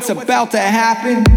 What's about to happen?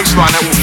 baseline that will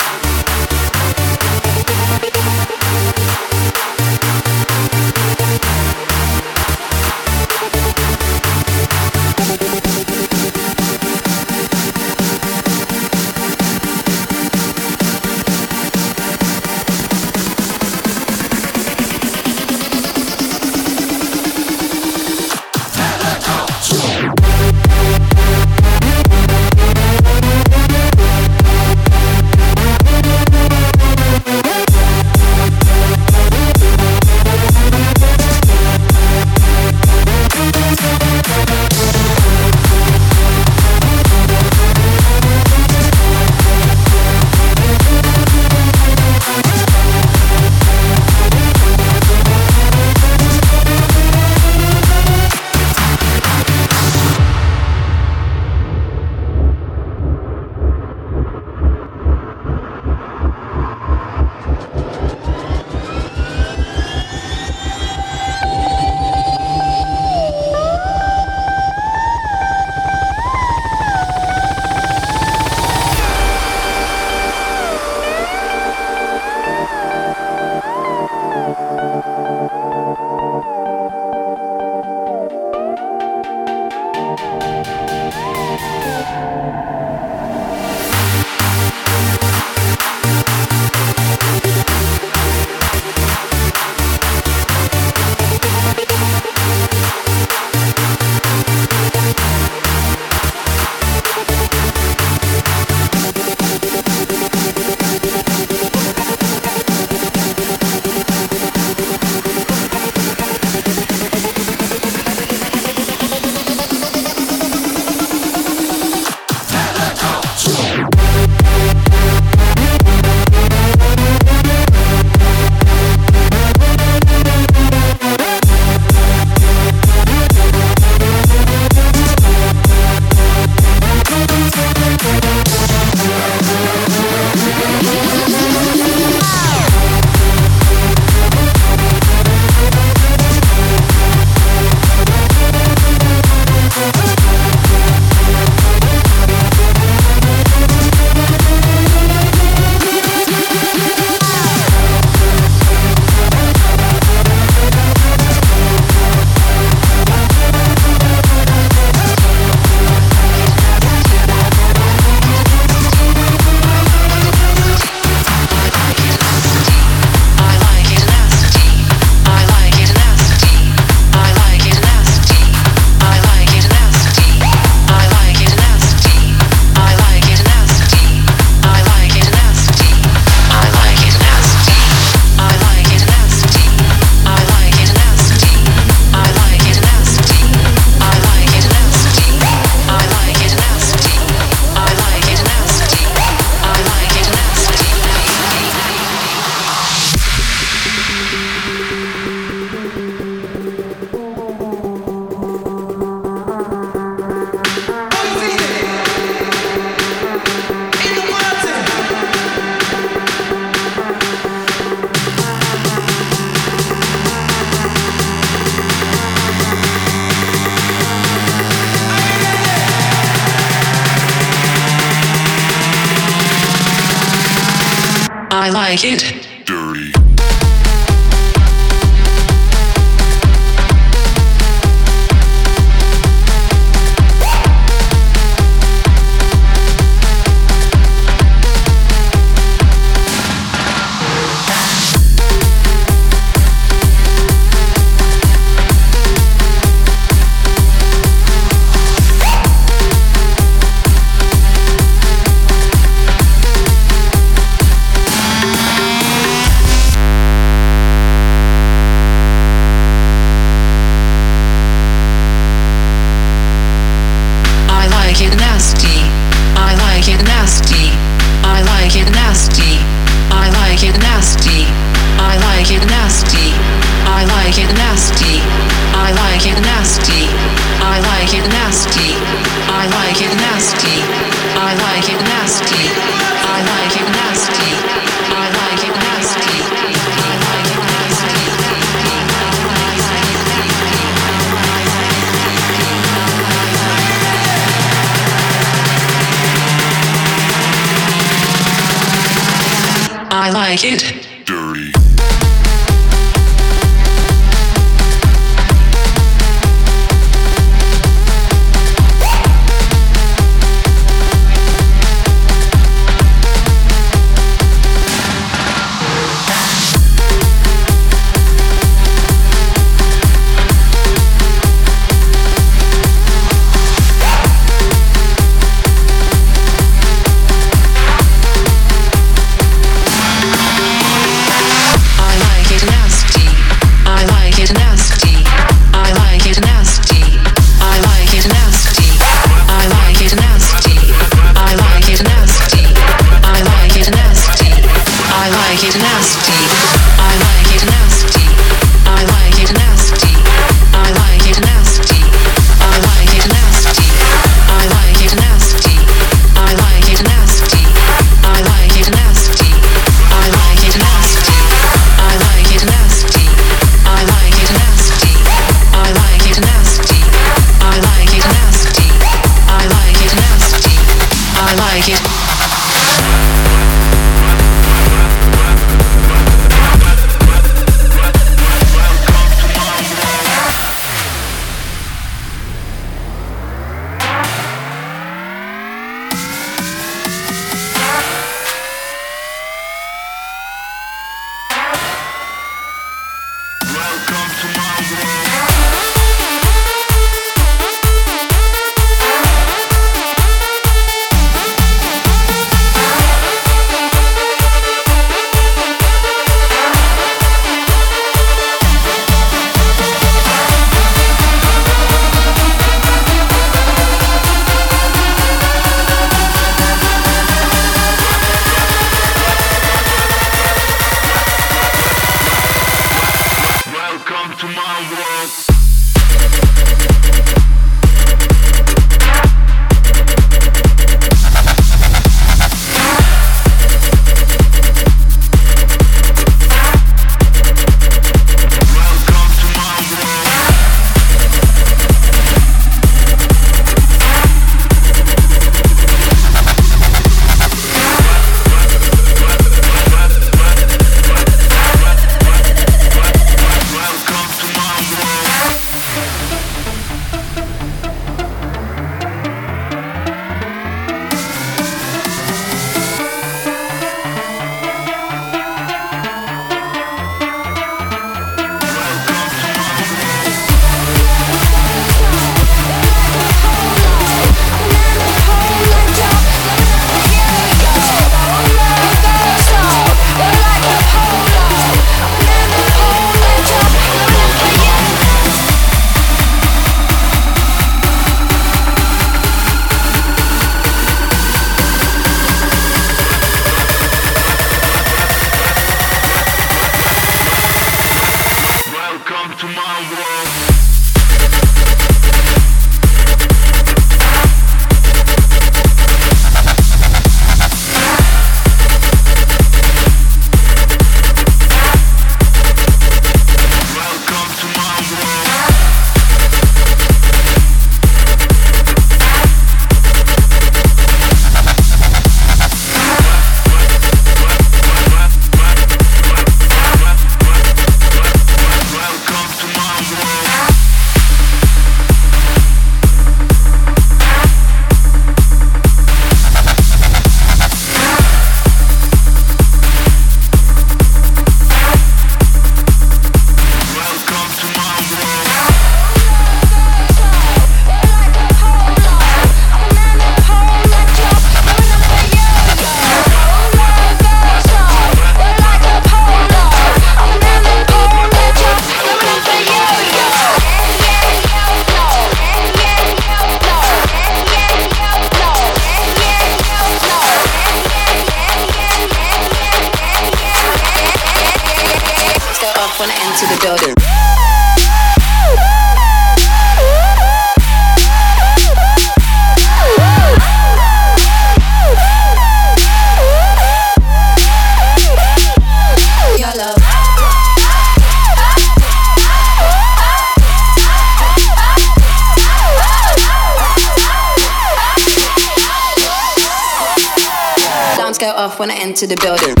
enter the building.